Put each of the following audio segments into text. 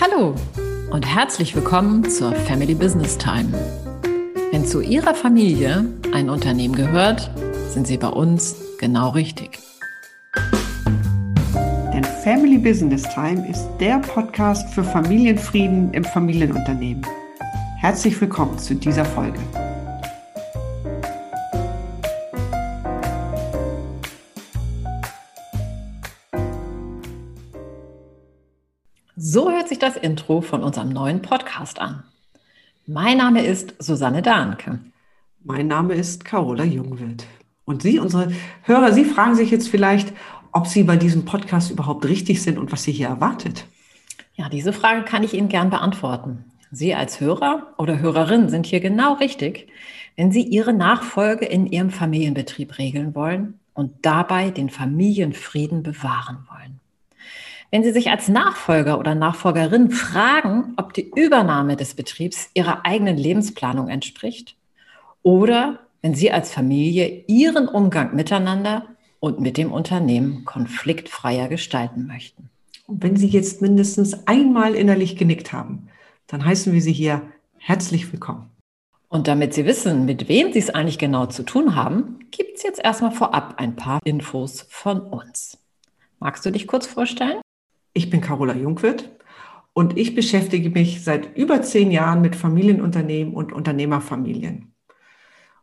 Hallo und herzlich willkommen zur Family Business Time. Wenn zu Ihrer Familie ein Unternehmen gehört, sind Sie bei uns genau richtig. Denn Family Business Time ist der Podcast für Familienfrieden im Familienunternehmen. Herzlich willkommen zu dieser Folge. So hört sich das Intro von unserem neuen Podcast an. Mein Name ist Susanne Dahnke. Mein Name ist Carola Jungwild. Und Sie, unsere Hörer, Sie fragen sich jetzt vielleicht, ob Sie bei diesem Podcast überhaupt richtig sind und was Sie hier erwartet. Ja, diese Frage kann ich Ihnen gern beantworten. Sie als Hörer oder Hörerin sind hier genau richtig, wenn Sie Ihre Nachfolge in Ihrem Familienbetrieb regeln wollen und dabei den Familienfrieden bewahren wollen. Wenn Sie sich als Nachfolger oder Nachfolgerin fragen, ob die Übernahme des Betriebs Ihrer eigenen Lebensplanung entspricht oder wenn Sie als Familie Ihren Umgang miteinander und mit dem Unternehmen konfliktfreier gestalten möchten. Und wenn Sie jetzt mindestens einmal innerlich genickt haben, dann heißen wir Sie hier herzlich willkommen. Und damit Sie wissen, mit wem Sie es eigentlich genau zu tun haben, gibt es jetzt erstmal vorab ein paar Infos von uns. Magst du dich kurz vorstellen? Ich bin Carola Jungwirth und ich beschäftige mich seit über zehn Jahren mit Familienunternehmen und Unternehmerfamilien.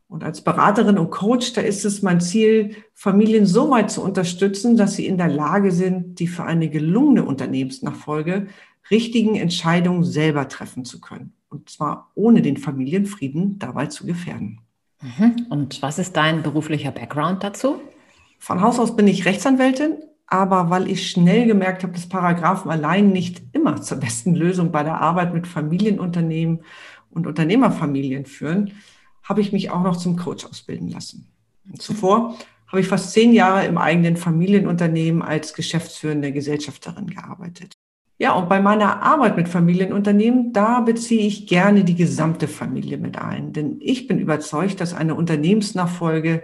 Und als Beraterin und Coach, da ist es mein Ziel, Familien so weit zu unterstützen, dass sie in der Lage sind, die für eine gelungene Unternehmensnachfolge richtigen Entscheidungen selber treffen zu können. Und zwar ohne den Familienfrieden dabei zu gefährden. Mhm. Und was ist dein beruflicher Background dazu? Von Haus aus bin ich Rechtsanwältin, aber weil ich schnell gemerkt habe, dass Paragraphen allein nicht immer zur besten Lösung bei der Arbeit mit Familienunternehmen und Unternehmerfamilien führen, habe ich mich auch noch zum Coach ausbilden lassen. Zuvor habe ich fast zehn Jahre im eigenen Familienunternehmen als geschäftsführende Gesellschafterin gearbeitet. Ja, und bei meiner Arbeit mit Familienunternehmen, da beziehe ich gerne die gesamte Familie mit ein. Denn ich bin überzeugt, dass eine Unternehmensnachfolge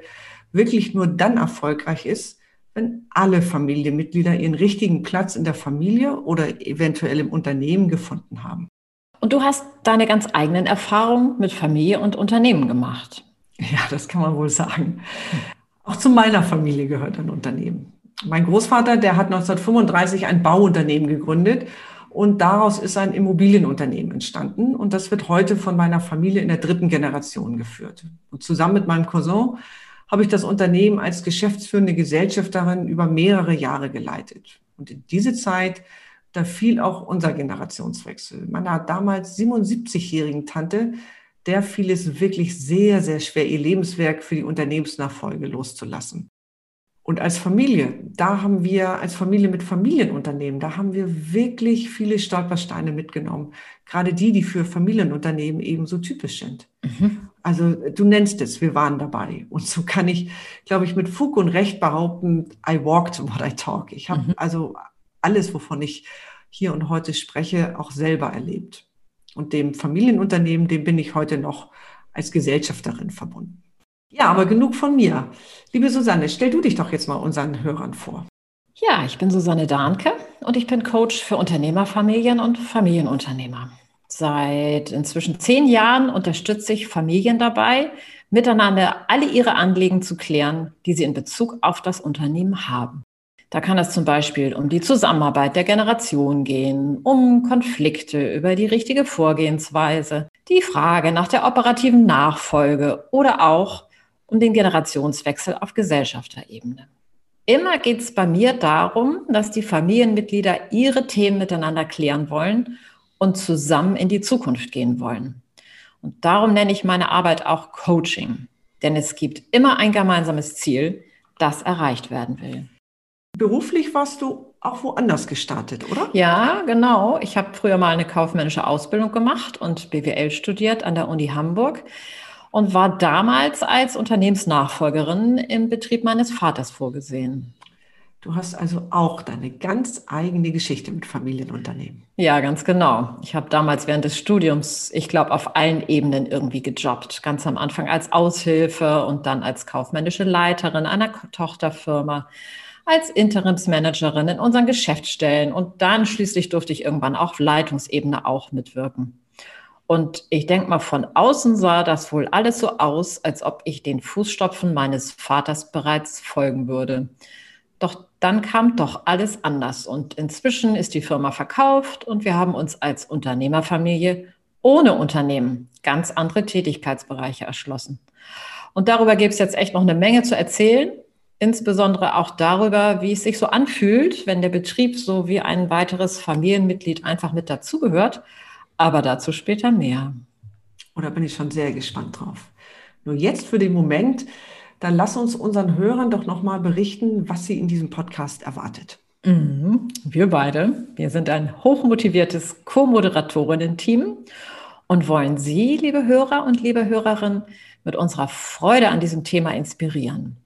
wirklich nur dann erfolgreich ist, wenn alle Familienmitglieder ihren richtigen Platz in der Familie oder eventuell im Unternehmen gefunden haben. Und du hast deine ganz eigenen Erfahrungen mit Familie und Unternehmen gemacht. Ja, das kann man wohl sagen. Auch zu meiner Familie gehört ein Unternehmen. Mein Großvater, der hat 1935 ein Bauunternehmen gegründet und daraus ist ein Immobilienunternehmen entstanden und das wird heute von meiner Familie in der dritten Generation geführt. Und zusammen mit meinem Cousin habe ich das Unternehmen als geschäftsführende Gesellschafterin über mehrere Jahre geleitet. Und in diese Zeit, da fiel auch unser Generationswechsel. Meiner damals 77-jährigen Tante, der fiel es wirklich sehr, sehr schwer, ihr Lebenswerk für die Unternehmensnachfolge loszulassen. Und als Familie, da haben wir, als Familie mit Familienunternehmen, da haben wir wirklich viele Stolpersteine mitgenommen. Gerade die, die für Familienunternehmen eben so typisch sind. Mhm. Also du nennst es, wir waren dabei. Und so kann ich, glaube ich, mit Fug und Recht behaupten, I walked what I talk. Ich habe mhm. also alles, wovon ich hier und heute spreche, auch selber erlebt. Und dem Familienunternehmen, dem bin ich heute noch als Gesellschafterin verbunden. Ja, aber genug von mir. Liebe Susanne, stell du dich doch jetzt mal unseren Hörern vor. Ja, ich bin Susanne Dahnke und ich bin Coach für Unternehmerfamilien und Familienunternehmer. Seit inzwischen zehn Jahren unterstütze ich Familien dabei, miteinander alle ihre Anliegen zu klären, die sie in Bezug auf das Unternehmen haben. Da kann es zum Beispiel um die Zusammenarbeit der Generation gehen, um Konflikte über die richtige Vorgehensweise, die Frage nach der operativen Nachfolge oder auch um den Generationswechsel auf Gesellschafterebene. Immer geht es bei mir darum, dass die Familienmitglieder ihre Themen miteinander klären wollen und zusammen in die Zukunft gehen wollen. Und darum nenne ich meine Arbeit auch Coaching, denn es gibt immer ein gemeinsames Ziel, das erreicht werden will. Beruflich warst du auch woanders gestartet, oder? Ja, genau. Ich habe früher mal eine kaufmännische Ausbildung gemacht und BWL studiert an der Uni Hamburg und war damals als Unternehmensnachfolgerin im Betrieb meines Vaters vorgesehen. Du hast also auch deine ganz eigene Geschichte mit Familienunternehmen. Ja, ganz genau. Ich habe damals während des Studiums, ich glaube, auf allen Ebenen irgendwie gejobbt. Ganz am Anfang als Aushilfe und dann als kaufmännische Leiterin einer Tochterfirma, als Interimsmanagerin in unseren Geschäftsstellen und dann schließlich durfte ich irgendwann auf Leitungsebene auch mitwirken. Und ich denke mal, von außen sah das wohl alles so aus, als ob ich den Fußstopfen meines Vaters bereits folgen würde. Doch dann kam doch alles anders und inzwischen ist die Firma verkauft und wir haben uns als Unternehmerfamilie ohne Unternehmen ganz andere Tätigkeitsbereiche erschlossen. Und darüber gibt es jetzt echt noch eine Menge zu erzählen, insbesondere auch darüber, wie es sich so anfühlt, wenn der Betrieb so wie ein weiteres Familienmitglied einfach mit dazugehört. Aber dazu später mehr. Oder bin ich schon sehr gespannt drauf. Nur jetzt für den Moment, dann lass uns unseren Hörern doch nochmal berichten, was sie in diesem Podcast erwartet. Mhm. Wir beide, wir sind ein hochmotiviertes Co-Moderatorinnen-Team und wollen Sie, liebe Hörer und liebe Hörerinnen, mit unserer Freude an diesem Thema inspirieren.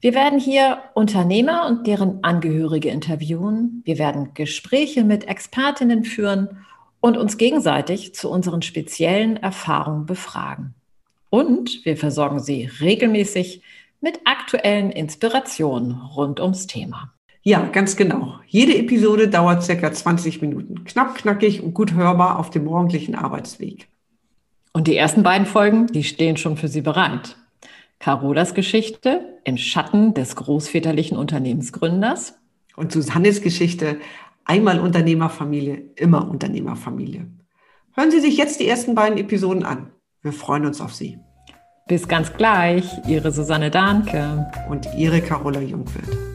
Wir werden hier Unternehmer und deren Angehörige interviewen. Wir werden Gespräche mit Expertinnen führen und uns gegenseitig zu unseren speziellen Erfahrungen befragen. Und wir versorgen Sie regelmäßig mit aktuellen Inspirationen rund ums Thema. Ja, ganz genau. Jede Episode dauert circa 20 Minuten. Knapp, knackig und gut hörbar auf dem morgendlichen Arbeitsweg. Und die ersten beiden Folgen, die stehen schon für Sie bereit. Carolas Geschichte im Schatten des großväterlichen Unternehmensgründers. Und Susannes Geschichte, einmal Unternehmerfamilie, immer Unternehmerfamilie. Hören Sie sich jetzt die ersten beiden Episoden an. Wir freuen uns auf Sie. Bis ganz gleich, Ihre Susanne Dahnke und Ihre Carola Jungwirth.